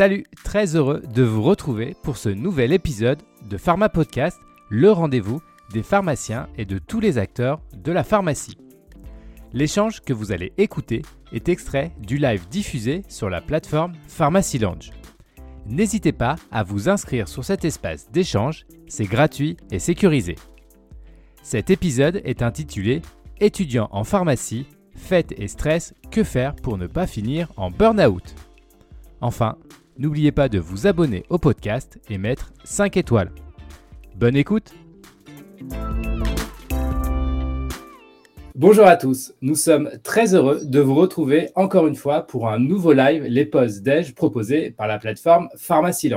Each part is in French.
Salut, très heureux de vous retrouver pour ce nouvel épisode de Pharma Podcast, le rendez-vous des pharmaciens et de tous les acteurs de la pharmacie. L'échange que vous allez écouter est extrait du live diffusé sur la plateforme Pharmacy Lounge. N'hésitez pas à vous inscrire sur cet espace d'échange, c'est gratuit et sécurisé. Cet épisode est intitulé Étudiants en pharmacie, fête et stress, que faire pour ne pas finir en burn-out? Enfin, n'oubliez pas de vous abonner au podcast et mettre 5 étoiles. Bonne écoute Bonjour à tous, nous sommes très heureux de vous retrouver encore une fois pour un nouveau live Les pauses déj proposé par la plateforme Pharmacy.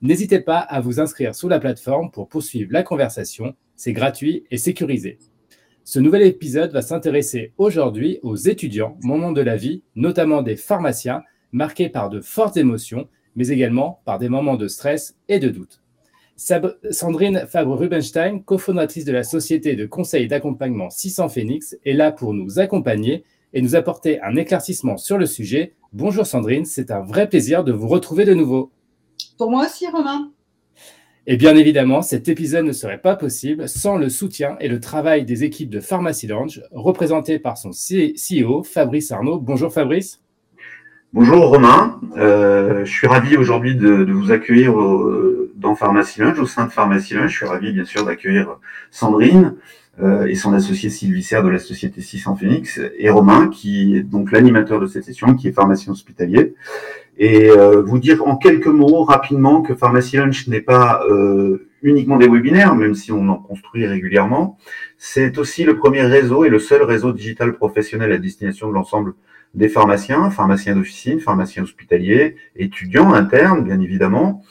N'hésitez pas à vous inscrire sur la plateforme pour poursuivre la conversation, c'est gratuit et sécurisé. Ce nouvel épisode va s'intéresser aujourd'hui aux étudiants, moments de la vie, notamment des pharmaciens, marqués par de fortes émotions, mais également par des moments de stress et de doute. Sandrine Fabre-Rubenstein, cofondatrice de la société de conseil d'accompagnement 600 Phoenix, est là pour nous accompagner et nous apporter un éclaircissement sur le sujet. Bonjour Sandrine, c'est un vrai plaisir de vous retrouver de nouveau. Pour moi aussi, Romain. Et bien évidemment, cet épisode ne serait pas possible sans le soutien et le travail des équipes de Pharmacy Lounge, représentées par son CEO, Fabrice Arnaud. Bonjour Fabrice. Bonjour Romain, euh, je suis ravi aujourd'hui de, vous accueillir dans Pharmacy Lounge, au sein de Pharmacy Lounge. Je suis ravi bien sûr d'accueillir Sandrine euh, et son associé Sylvie de la société 600 Phoenix et Romain qui est donc l'animateur de cette session, qui est pharmacien hospitalier et euh, vous dire en quelques mots rapidement que Pharmacy Lunch n'est pas uniquement des webinaires, même si on en construit régulièrement. C'est aussi le premier réseau et le seul réseau digital professionnel à destination de l'ensemble des pharmaciens, pharmaciens d'officine, pharmaciens hospitaliers, étudiants internes, bien évidemment,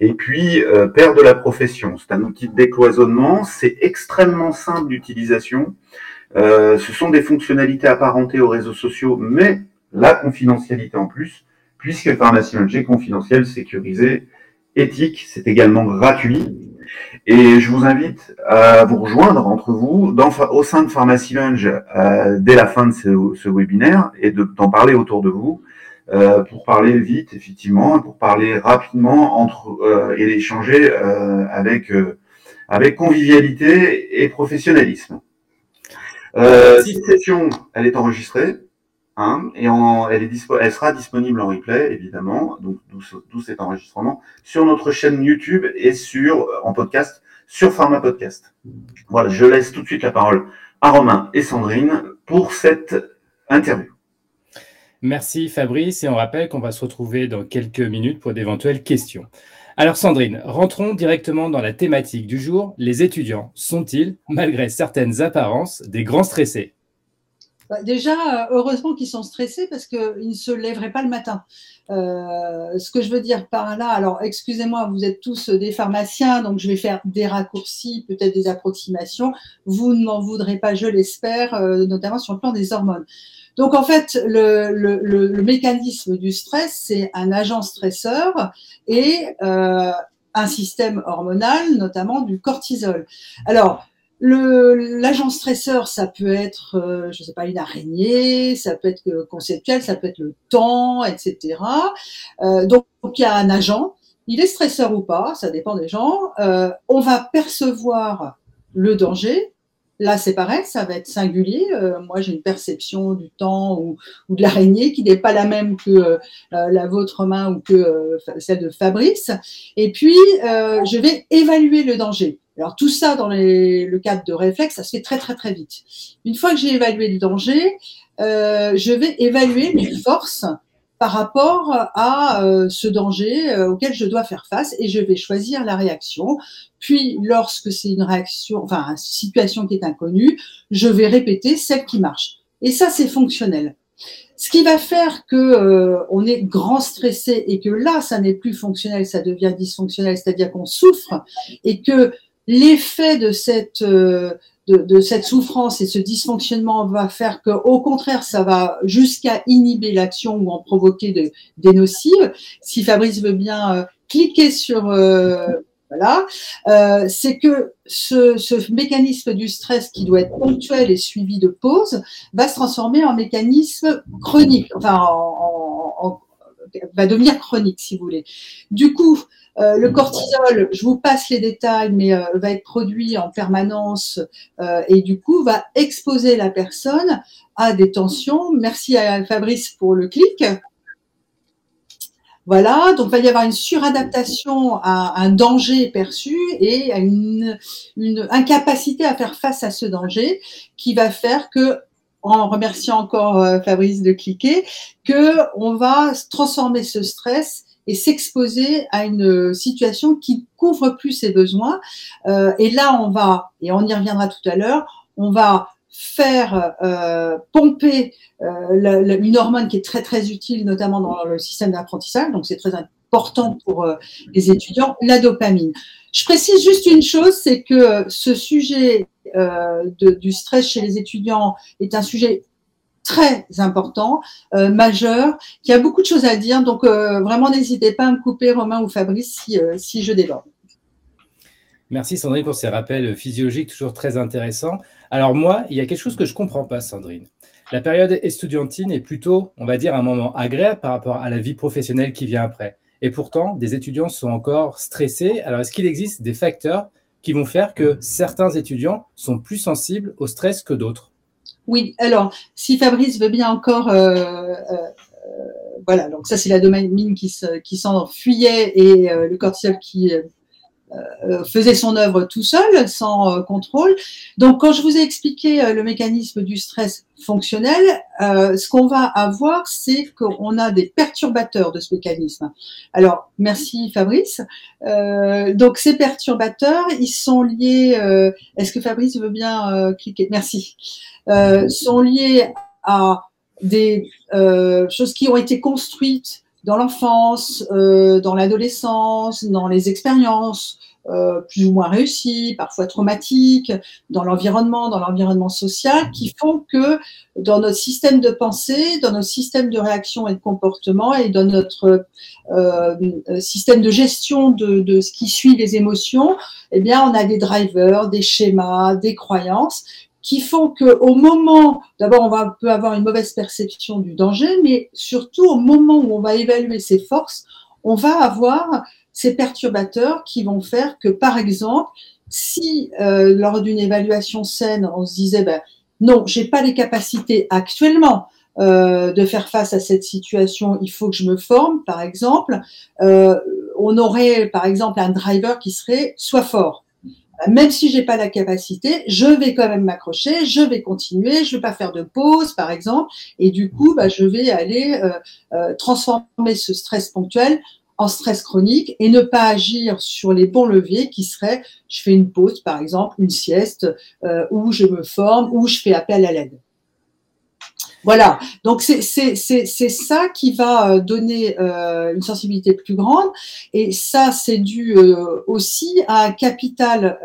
et puis euh, père de la profession. C'est un outil de décloisonnement, c'est extrêmement simple d'utilisation. ce sont des fonctionnalités apparentées aux réseaux sociaux, mais la confidentialité en plus puisque Pharmacie est confidentiel, sécurisé, éthique, c'est également gratuit. Et je vous invite à vous rejoindre entre vous dans, au sein de Pharmacy Lunge euh, dès la fin de ce, webinaire et d'en parler autour de vous euh, pour parler vite, effectivement, pour parler rapidement entre euh, et échanger avec avec convivialité et professionnalisme. cette session, elle est enregistrée. Hein, et elle, est elle sera disponible en replay, évidemment, donc d'où cet enregistrement, sur notre chaîne YouTube et sur en podcast sur Pharma Podcast. Voilà, je laisse tout de suite la parole à Romain et Sandrine pour cette interview. Merci Fabrice et on rappelle qu'on va se retrouver dans quelques minutes pour d'éventuelles questions. Alors Sandrine, rentrons directement dans la thématique du jour. Les étudiants sont-ils, malgré certaines apparences, des grands stressés? Bah, déjà, euh, heureusement qu'ils sont stressés parce qu'ils ne se lèveraient pas le matin. Euh, ce que je veux dire par là, alors excusez-moi, vous êtes tous des pharmaciens, donc je vais faire des raccourcis, peut-être des approximations. Vous ne m'en voudrez pas, je l'espère, euh, notamment sur le plan des hormones. Donc en fait, le, mécanisme du stress, c'est un agent stresseur et euh, un système hormonal, notamment du cortisol. Alors, L'agent stresseur, ça peut être, euh, je sais pas, une araignée, ça peut être conceptuel, ça peut être le temps, etc. Euh, donc, il y a un agent. Il est stresseur ou pas, ça dépend des gens. Euh, on va percevoir le danger. Là, c'est pareil, ça va être singulier. Euh, moi, j'ai une perception du temps ou, ou de l'araignée qui n'est pas la même que euh, la vôtre main ou que celle de Fabrice. Et puis, je vais évaluer le danger. Alors tout ça dans le cadre de réflexe, ça se fait très très très vite. Une fois que j'ai évalué le danger, euh, je vais évaluer mes forces par rapport à euh, ce danger euh, auquel je dois faire face et je vais choisir la réaction. Puis lorsque c'est une réaction, enfin une situation qui est inconnue, je vais répéter celle qui marche. Et ça c'est fonctionnel. Ce qui va faire que on est grand stressé et que là, ça n'est plus fonctionnel, ça devient dysfonctionnel, c'est-à-dire qu'on souffre et que l'effet de cette euh, de, cette souffrance et ce dysfonctionnement va faire que, au contraire, ça va jusqu'à inhiber l'action ou en provoquer de, des nocives. Si Fabrice veut bien euh, cliquer sur euh, voilà, c'est que ce, ce, mécanisme du stress qui doit être ponctuel et suivi de pause va se transformer en mécanisme chronique, enfin en, va devenir chronique, si vous voulez. Du coup, euh, le cortisol, je vous passe les détails, mais euh, va être produit en permanence euh, et du coup va exposer la personne à des tensions. Merci à Fabrice pour le clic. Voilà, donc il va y avoir une suradaptation à un danger perçu et à une, une incapacité à faire face à ce danger qui va faire que en remerciant encore Fabrice de cliquer, que on va transformer ce stress et s'exposer à une situation qui couvre plus ses besoins. Euh, et là, on va, et on y reviendra tout à l'heure, on va faire euh, pomper euh, une hormone qui est très très utile, notamment dans le système d'apprentissage, donc c'est très important pour euh, les étudiants, la dopamine. Je précise juste une chose, c'est que ce sujet euh, de, du stress chez les étudiants est un sujet très important, euh, majeur, qui a beaucoup de choses à dire. Donc, euh, vraiment, n'hésitez pas à me couper, Romain ou Fabrice, si, euh, si je déborde. Merci Sandrine pour ces rappels physiologiques toujours très intéressants. Alors moi, il y a quelque chose que je ne comprends pas, Sandrine. La période estudiantine est plutôt, on va dire, un moment agréable par rapport à la vie professionnelle qui vient après. Et pourtant, des étudiants sont encore stressés. Alors, est-ce qu'il existe des facteurs qui vont faire que certains étudiants sont plus sensibles au stress que d'autres. Oui, alors, si Fabrice veut bien encore, euh, euh, euh, voilà, donc ça c'est la dopamine qui, qui s'enfuyait et le cortisol qui faisait son œuvre tout seul, sans contrôle. Donc, quand je vous ai expliqué le mécanisme du stress fonctionnel, ce qu'on va avoir, c'est qu'on a des perturbateurs de ce mécanisme. Alors, merci Fabrice. donc, ces perturbateurs, ils sont liés. Est-ce que Fabrice veut bien cliquer? Merci. Euh, sont liées à des euh, choses qui ont été construites dans l'enfance, euh, dans l'adolescence, dans les expériences euh, plus ou moins réussies, parfois traumatiques, dans l'environnement, dans l'environnement social, qui font que dans notre système de pensée, dans notre système de réaction et de comportement et dans notre euh, système de gestion de, de, ce qui suit les émotions, eh bien, on a des drivers, des schémas, des croyances qui font que au moment, d'abord, on va, peut avoir une mauvaise perception du danger, mais surtout au moment où on va évaluer ses forces, on va avoir ces perturbateurs qui vont faire que, par exemple, si euh, lors d'une évaluation saine, on se disait, ben, non, j'ai pas les capacités actuellement euh, de faire face à cette situation, il faut que je me forme, par exemple, euh, on aurait, par exemple, un driver qui serait soit fort même si j'ai pas la capacité, je vais quand même m'accrocher, je vais continuer, je vais pas faire de pause, par exemple, et du coup, bah, je vais aller euh, euh, transformer ce stress ponctuel en stress chronique et ne pas agir sur les bons leviers qui seraient, je fais une pause, par exemple, une sieste, euh, ou je me forme, ou je fais appel à l'aide. Voilà, donc c'est ça qui va euh, donner euh, une sensibilité plus grande et ça c'est dû euh, aussi à un capital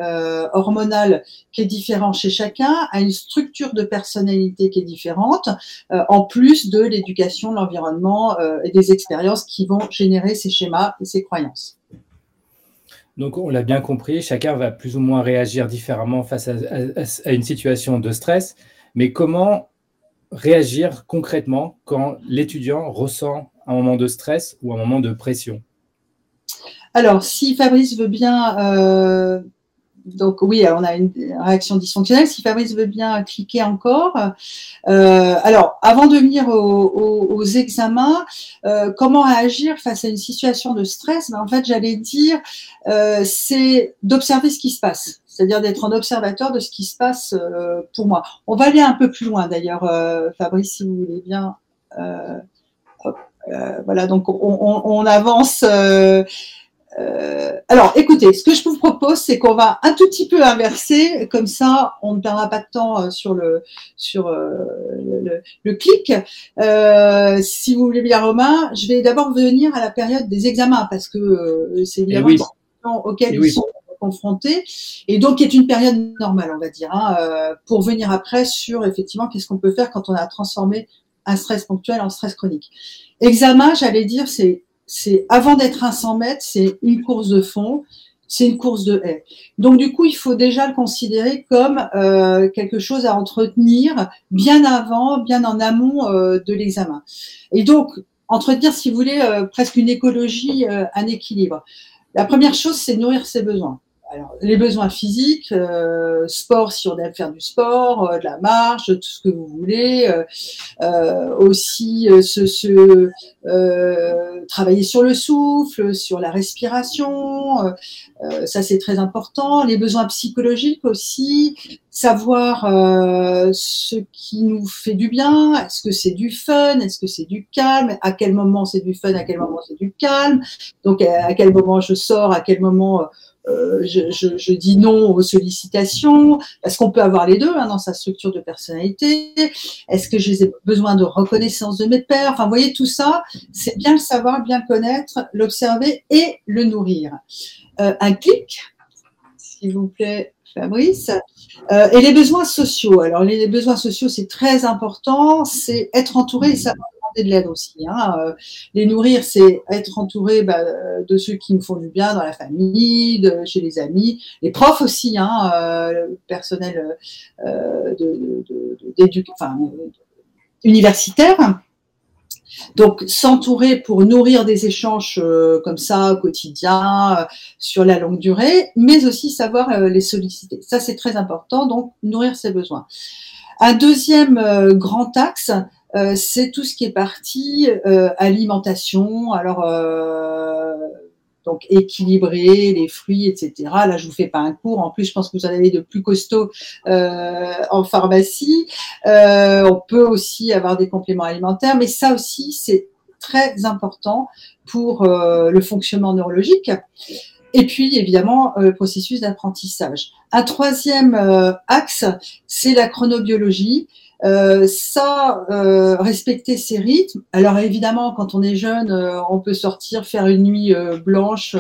hormonal qui est différent chez chacun, à une structure de personnalité qui est différente, en plus de l'éducation, l'environnement et des expériences qui vont générer ces schémas et ces croyances. Donc, on l'a bien compris, chacun va plus ou moins réagir différemment face à une situation de stress. Mais comment réagir concrètement quand l'étudiant ressent un moment de stress ou un moment de pression Alors, si Fabrice veut bien, euh, donc oui, on a une réaction dysfonctionnelle. Si Fabrice veut bien cliquer encore. Euh, alors, avant de venir aux, examens, euh, comment réagir face à une situation de stress? Ben, En fait, j'allais dire, c'est d'observer ce qui se passe c'est-à-dire d'être un observateur de ce qui se passe euh, pour moi. On va aller un peu plus loin d'ailleurs, euh, Fabrice, si vous voulez bien. Euh, voilà, donc on, avance. alors, écoutez, ce que je vous propose, c'est qu'on va un tout petit peu inverser, comme ça, on ne perdra pas de temps sur le sur le, clic. si vous voulez bien, Romain, je vais d'abord venir à la période des examens parce que c'est bien oui. auquel ils sont confrontés, et donc qui est une période normale, on va dire, hein, euh, pour venir après sur effectivement qu'est-ce qu'on peut faire quand on a transformé un stress ponctuel en stress chronique. Examen, j'allais dire, c'est c'est avant d'être un 100 mètres, c'est une course de fond, c'est une course de haie. Donc du coup, il faut déjà le considérer comme euh, quelque chose à entretenir bien avant, bien en amont euh, de l'examen. Et donc, entretenir, si vous voulez, presque une écologie, un équilibre. La première chose, c'est nourrir ses besoins alors, les besoins physiques, euh, sport si on aime faire du sport, euh, de la marche, tout ce que vous voulez, euh, euh aussi se, se travailler sur le souffle, sur la respiration, ça c'est très important. Les besoins psychologiques aussi, savoir ce qui nous fait du bien, est-ce que c'est du fun, est-ce que c'est du calme, à quel moment c'est du fun, à quel moment c'est du calme, donc à quel moment je sors, à quel moment euh, je, dis non aux sollicitations Est-ce qu'on peut avoir les deux hein, dans sa structure de personnalité? Est-ce que j'ai besoin de reconnaissance de mes pères Enfin, vous voyez, tout ça, c'est bien le savoir, bien connaître, l'observer et le nourrir. Euh, un clic, s'il vous plaît, Fabrice. Euh, et les besoins sociaux. Alors, les, les besoins sociaux, c'est très important. C'est être entouré et savoir de l'aide aussi. Hein. Euh, les nourrir, c'est être entouré bah, de ceux qui me font du bien dans la famille, chez les amis, les profs aussi, hein, euh, le personnel euh, de, enfin, universitaire. Donc s'entourer pour nourrir des échanges comme ça au quotidien, sur la longue durée, mais aussi savoir les solliciter. Ça c'est très important, donc nourrir ses besoins. Un deuxième grand axe, euh, c'est tout ce qui est parti euh, alimentation. Alors euh, donc équilibrer les fruits, etc. Là, je vous fais pas un cours. En plus, je pense que vous en avez de plus costauds en pharmacie. on peut aussi avoir des compléments alimentaires, mais ça aussi, c'est très important pour le fonctionnement neurologique. Et puis, évidemment, le processus d'apprentissage. Un troisième axe, c'est la chronobiologie. Euh, ça, euh, respecter ses rythmes. Alors évidemment, quand on est jeune, euh, on peut sortir, faire une nuit blanche.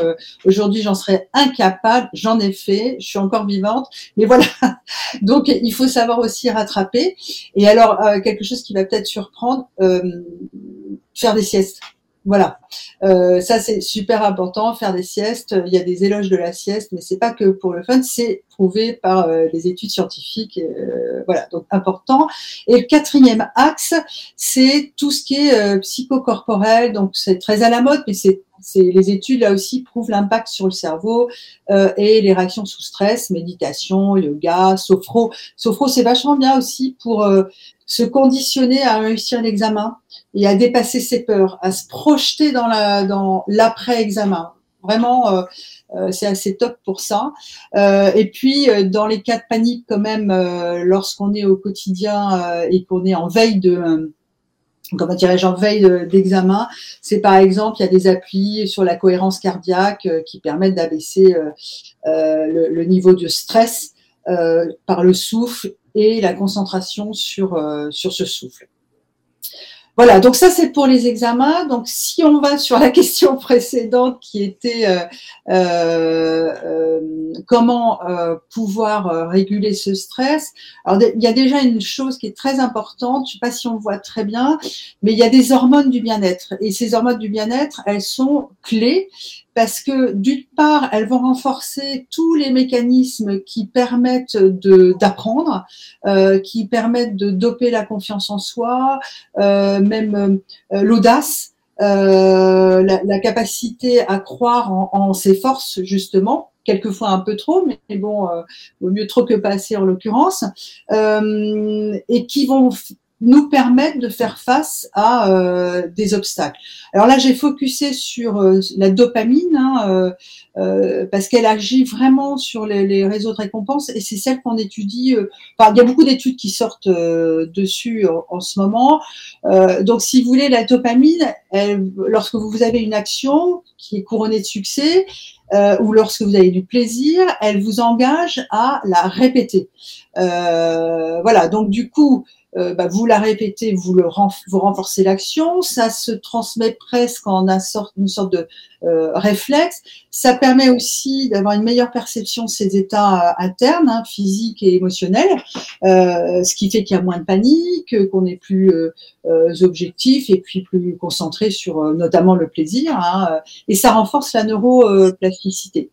Aujourd'hui, j'en serais incapable. J'en ai fait. Je suis encore vivante. Mais voilà. Donc, il faut savoir aussi rattraper. Et alors, quelque chose qui va peut-être surprendre, faire des siestes. Voilà, euh, ça c'est super important, faire des siestes. Il y a des éloges de la sieste, mais c'est pas que pour le fun, c'est prouvé par euh, des études scientifiques. Euh, voilà, donc important. Et le quatrième axe, c'est tout ce qui est psychocorporel. Donc c'est très à la mode, mais c'est les études là aussi prouvent l'impact sur le cerveau et les réactions sous stress, méditation, yoga, sophro. Sophro, c'est vachement bien aussi pour se conditionner à réussir l'examen et à dépasser ses peurs, à se projeter dans l'après-examen. Vraiment, euh, euh, c'est assez top pour ça. Euh, et puis, dans les cas de panique, quand même, lorsqu'on est au quotidien et qu'on est en veille de comment dirais-je, en veille d'examen, c'est par exemple, il y a des applis sur la cohérence cardiaque qui permettent d'abaisser le, le, niveau de stress par le souffle et la concentration sur, sur ce souffle. Voilà, donc ça c'est pour les examens. Donc si on va sur la question précédente qui était euh, euh, euh, comment pouvoir réguler ce stress, alors il y a déjà une chose qui est très importante, je ne sais pas si on voit très bien, mais il y a des hormones du bien-être. Et ces hormones du bien-être, elles sont clés parce que d'une part, elles vont renforcer tous les mécanismes qui permettent d'apprendre, euh, qui permettent de doper la confiance en soi, euh, même euh, l'audace, la, capacité à croire en, ses forces justement, quelquefois un peu trop, mais bon, mieux trop que pas assez en l'occurrence, et qui vont nous permettent de faire face à euh, des obstacles. Alors là, j'ai focusé sur euh, la dopamine hein, euh, parce qu'elle agit vraiment sur les, réseaux de récompense et c'est celle qu'on étudie. Il y a beaucoup d'études qui sortent dessus en, ce moment. donc, si vous voulez, la dopamine, lorsque vous avez une action qui est couronnée de succès, ou lorsque vous avez du plaisir, elle vous engage à la répéter. Voilà, donc du coup, euh, bah, vous la répétez, vous, le vous renforcez l'action, ça se transmet presque en une sorte, de euh, réflexe. Ça permet aussi d'avoir une meilleure perception de ses états euh, internes, hein, physiques et émotionnels, ce qui fait qu'il y a moins de panique, qu'on est plus objectif et puis plus concentré sur notamment le plaisir. Hein, et ça renforce la neuroplasticité.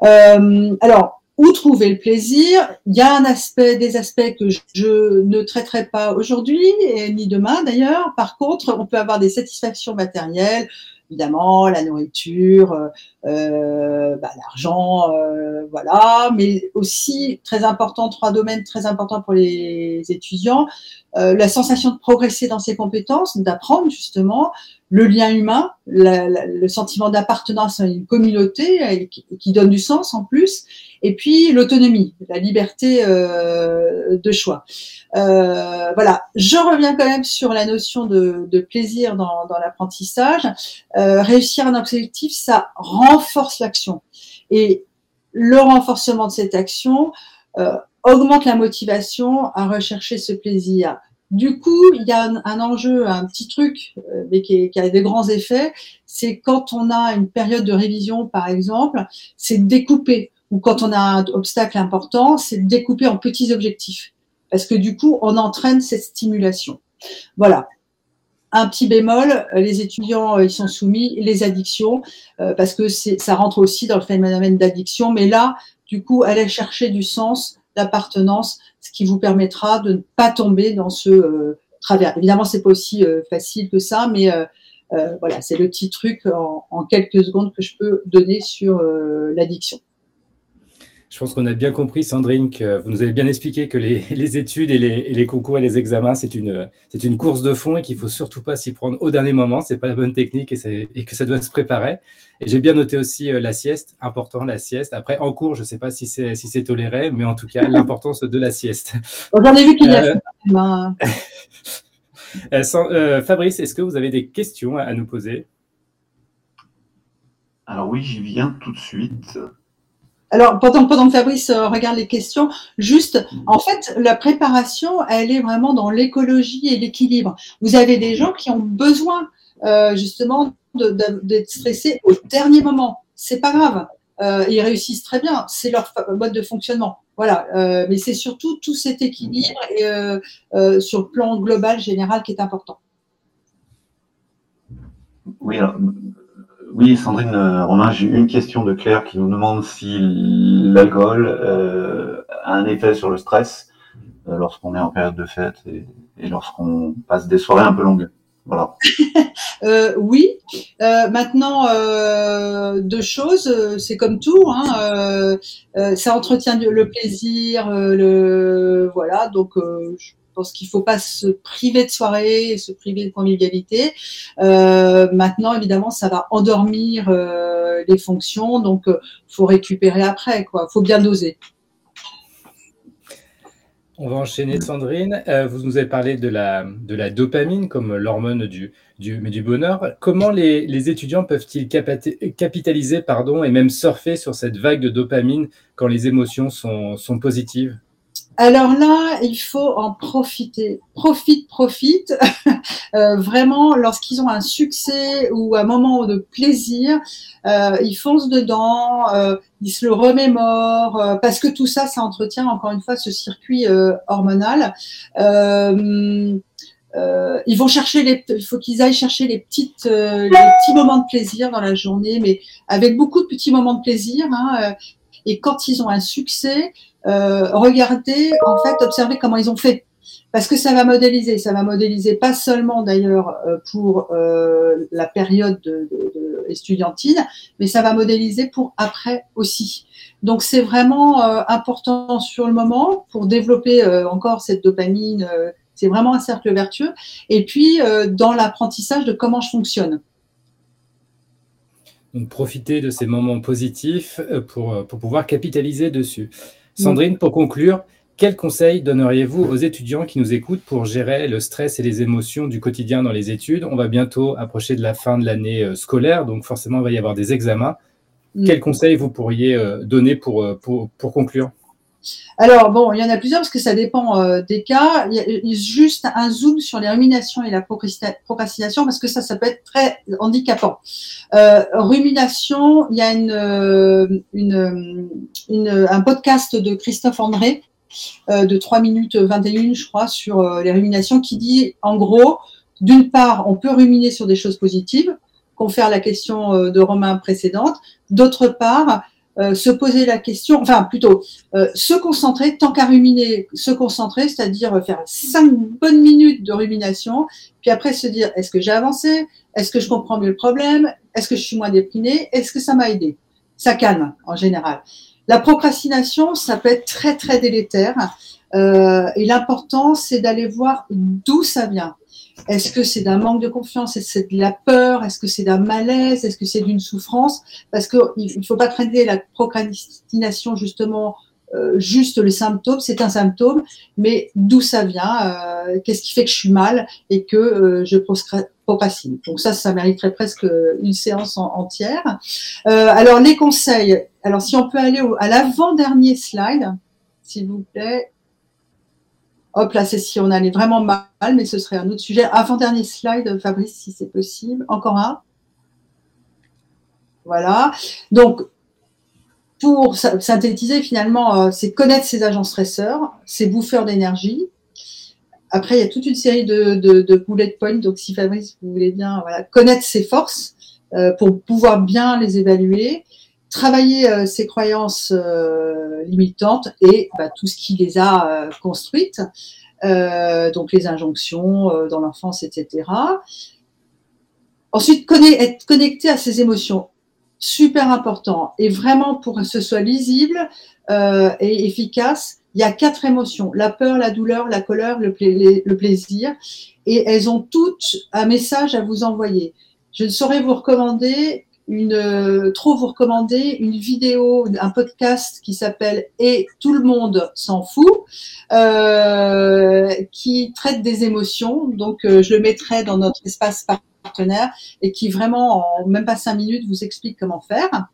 alors, où trouver le plaisir Il y a un aspect, des aspects que je ne traiterai pas aujourd'hui ni demain d'ailleurs. Par contre, on peut avoir des satisfactions matérielles, évidemment la nourriture, euh, euh, bah, l'argent, euh, voilà, mais aussi très important, trois domaines très importants pour les étudiants, la sensation de progresser dans ses compétences, d'apprendre justement, le lien humain, le sentiment d'appartenance à une communauté qui, donne du sens en plus, et puis l'autonomie, la liberté euh, de choix. Euh, voilà, je reviens quand même sur la notion de, plaisir dans, l'apprentissage. Euh, réussir un objectif, ça renforce l'action. Et le renforcement de cette action augmente la motivation à rechercher ce plaisir. Du coup, il y a un, enjeu, un petit truc, euh, mais qui, a des grands effets, c'est quand on a une période de révision, par exemple, c'est découper, ou quand on a un obstacle important, c'est découper en petits objectifs, parce que du coup, on entraîne cette stimulation. Voilà. Un petit bémol, les étudiants, euh, ils sont soumis, les addictions, euh, parce que ça rentre aussi dans le phénomène d'addiction, mais là, du coup, aller chercher du sens, d'appartenance, ce qui vous permettra de ne pas tomber dans ce euh, travers. Évidemment, c'est pas aussi euh, facile que ça, mais euh, voilà, c'est le petit truc en, quelques secondes que je peux donner sur l'addiction. Je pense qu'on a bien compris, Sandrine, que vous nous avez bien expliqué que les, études et les, concours et les examens, c'est une, une course de fond et qu'il ne faut surtout pas s'y prendre au dernier moment. Ce n'est pas la bonne technique et, et, que ça doit se préparer. Et j'ai bien noté aussi euh, la sieste, important la sieste. Après, en cours, je ne sais pas si c'est si toléré, mais en tout cas, l'importance de la sieste. J'en ai vu qu'il y a. Euh, euh, Fabrice, est-ce que vous avez des questions à nous poser? Alors oui, j'y viens tout de suite. Alors, pendant, pendant que Fabrice euh, regarde les questions, juste, en fait, la préparation, elle est vraiment dans l'écologie et l'équilibre. Vous avez des gens qui ont besoin, euh, justement, d'être stressés au dernier moment. C'est pas grave. Euh, ils réussissent très bien. C'est leur mode de fonctionnement. Voilà. Euh, mais c'est surtout tout cet équilibre et, euh, sur le plan global, général, qui est important. Oui, alors, oui, Sandrine, euh, Romain, j'ai une question de Claire qui nous demande si l'alcool euh, a un effet sur le stress euh, lorsqu'on est en période de fête et, lorsqu'on passe des soirées un peu longues. Voilà. oui. maintenant, deux choses. C'est comme tout. Hein, ça entretient le plaisir. le voilà. Donc, pense qu'il ne faut pas se priver de soirée, se priver de convivialité. Euh, maintenant, évidemment, ça va endormir euh, les fonctions, donc il euh, faut récupérer après. Il faut bien doser. On va enchaîner, Sandrine. vous nous avez parlé de la, de la dopamine comme l'hormone du, bonheur. Comment les, étudiants peuvent-ils capitaliser et même surfer sur cette vague de dopamine quand les émotions sont positives? Alors là, il faut en profiter. Profite, profite. euh, vraiment, lorsqu'ils ont un succès ou un moment de plaisir, euh, ils foncent dedans, euh, ils se le remémorent, euh, parce que tout ça, ça entretient encore une fois ce circuit euh, hormonal. ils vont chercher les, il faut qu'ils aillent chercher les petites, les petits moments de plaisir dans la journée, mais avec beaucoup de petits moments de plaisir. Hein, et quand ils ont un succès, euh, regardez, en fait, observez comment ils ont fait. Parce que ça va modéliser, ça va modéliser pas seulement d'ailleurs euh, pour euh, la période de, de, estudiantine, mais ça va modéliser pour après aussi. Donc c'est vraiment important sur le moment pour développer encore cette dopamine. c'est vraiment un cercle vertueux. Et puis dans l'apprentissage de comment je fonctionne. Donc profiter de ces moments positifs pour, pour pouvoir capitaliser dessus. Sandrine, pour conclure, quels conseils donneriez-vous aux étudiants qui nous écoutent pour gérer le stress et les émotions du quotidien dans les études? On va bientôt approcher de la fin de l'année euh, scolaire, donc forcément, il va y avoir des examens. Quels conseils vous pourriez euh, donner pour, euh, pour, pour conclure? Alors, bon, il y en a plusieurs parce que ça dépend euh, des cas. Il y a juste un zoom sur les ruminations et la procrastination parce que ça, ça peut être très handicapant. Euh, rumination, il y a euh, un podcast de Christophe André de 3 minutes 21, je crois, sur les ruminations qui dit, en gros, d'une part, on peut ruminer sur des choses positives, confère la question de Romain précédente. D'autre part, euh, se poser la question, enfin plutôt euh, se concentrer, tant qu'à ruminer, se concentrer, c'est-à-dire faire cinq bonnes minutes de rumination, puis après se dire est-ce que j'ai avancé, est-ce que je comprends mieux le problème, est-ce que je suis moins déprimé, est-ce que ça m'a aidé? Ça calme en général. La procrastination, ça peut être très très délétère. Euh, et l'important, c'est d'aller voir d'où ça vient. Est-ce que c'est d'un manque de confiance? Est-ce que c'est de la peur? Est-ce que c'est d'un malaise? Est-ce que c'est d'une souffrance? Parce qu'il ne faut pas traiter la procrastination justement euh, juste le symptôme, c'est un symptôme, mais d'où ça vient euh, Qu'est-ce qui fait que je suis mal et que euh, je procrastine? Donc ça, ça mériterait presque une séance entière. alors les conseils. Alors si on peut aller à l'avant-dernier slide, s'il vous plaît. Hop, là, c'est si on allait vraiment mal, mais ce serait un autre sujet. Avant-dernier slide, Fabrice, si c'est possible. Encore un. Voilà. Donc, pour synthétiser, finalement, euh, c'est connaître ses agents stresseurs, ses bouffeurs d'énergie. Après, il y a toute une série de, bullet points. Donc, si Fabrice, vous voulez bien, connaître ses forces euh, pour pouvoir bien les évaluer travailler euh, ses croyances euh, limitantes et bah, tout ce qui les a euh, construites, donc les injonctions dans l'enfance, etc. Ensuite, être connecté à ses émotions, super important. Et vraiment, pour que ce soit lisible et efficace, il y a quatre émotions la peur, la douleur, la colère, le, le plaisir. Et elles ont toutes un message à vous envoyer. Je ne saurais vous recommander une, euh, trop vous recommander une vidéo, un podcast qui s'appelle Et tout le monde s'en fout, euh, qui traite des émotions. Donc, euh, je le mettrai dans notre espace partenaire et qui vraiment, en même pas cinq minutes, vous explique comment faire.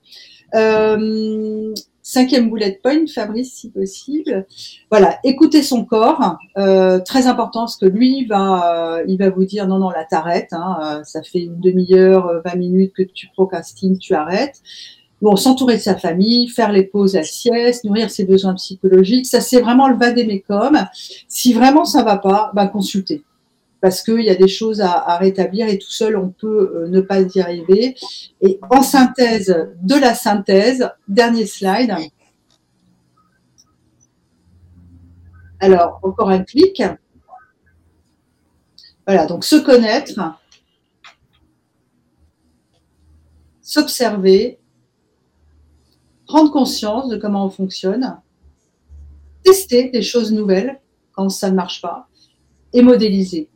Euh, Cinquième bullet point, Fabrice, si possible. Voilà, écoutez son corps, euh, très important parce que lui va, euh, il va vous dire non non là t'arrêtes, hein, euh, ça fait une demi-heure, 20 minutes que tu procrastines, tu arrêtes. Bon, s'entourer de sa famille, faire les pauses à sieste, nourrir ses besoins psychologiques, ça c'est vraiment le vadémécum. Si vraiment ça va pas, ben consultez parce qu'il y a des choses à, rétablir et tout seul, on peut euh, ne pas y arriver. Et en synthèse de la synthèse, dernier slide. Alors, encore un clic. Voilà, donc se connaître, s'observer, prendre conscience de comment on fonctionne, tester des choses nouvelles quand ça ne marche pas et modéliser.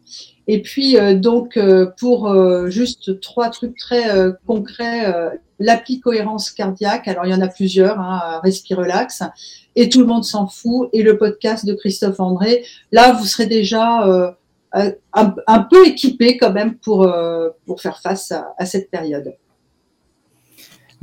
Et puis, euh, donc, euh, pour euh, juste trois trucs très concrets, l'appli cohérence cardiaque, alors il y en a plusieurs, hein, Respire Relax, et tout le monde s'en fout, et le podcast de Christophe André. Là, vous serez déjà un, peu équipé quand même pour, pour faire face à cette période.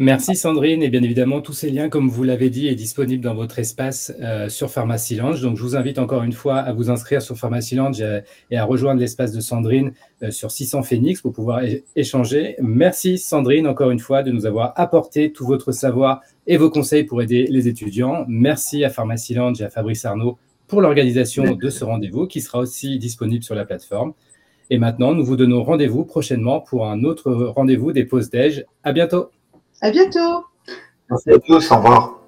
Merci Sandrine. Et bien évidemment, tous ces liens, comme vous l'avez dit, est disponible dans votre espace euh, sur Pharmacy Lounge. Donc, je vous invite encore une fois à vous inscrire sur Pharmacy Lounge et, à rejoindre l'espace de Sandrine euh, sur 600 Phoenix pour pouvoir échanger. Merci Sandrine, encore une fois, de nous avoir apporté tout votre savoir et vos conseils pour aider les étudiants. Merci à Pharmacy Lounge et à Fabrice Arnaud pour l'organisation de ce rendez-vous qui sera aussi disponible sur la plateforme. Et maintenant, nous vous donnons rendez-vous prochainement pour un autre rendez-vous des pauses déj. À bientôt. À bientôt. Merci à tous. Au revoir.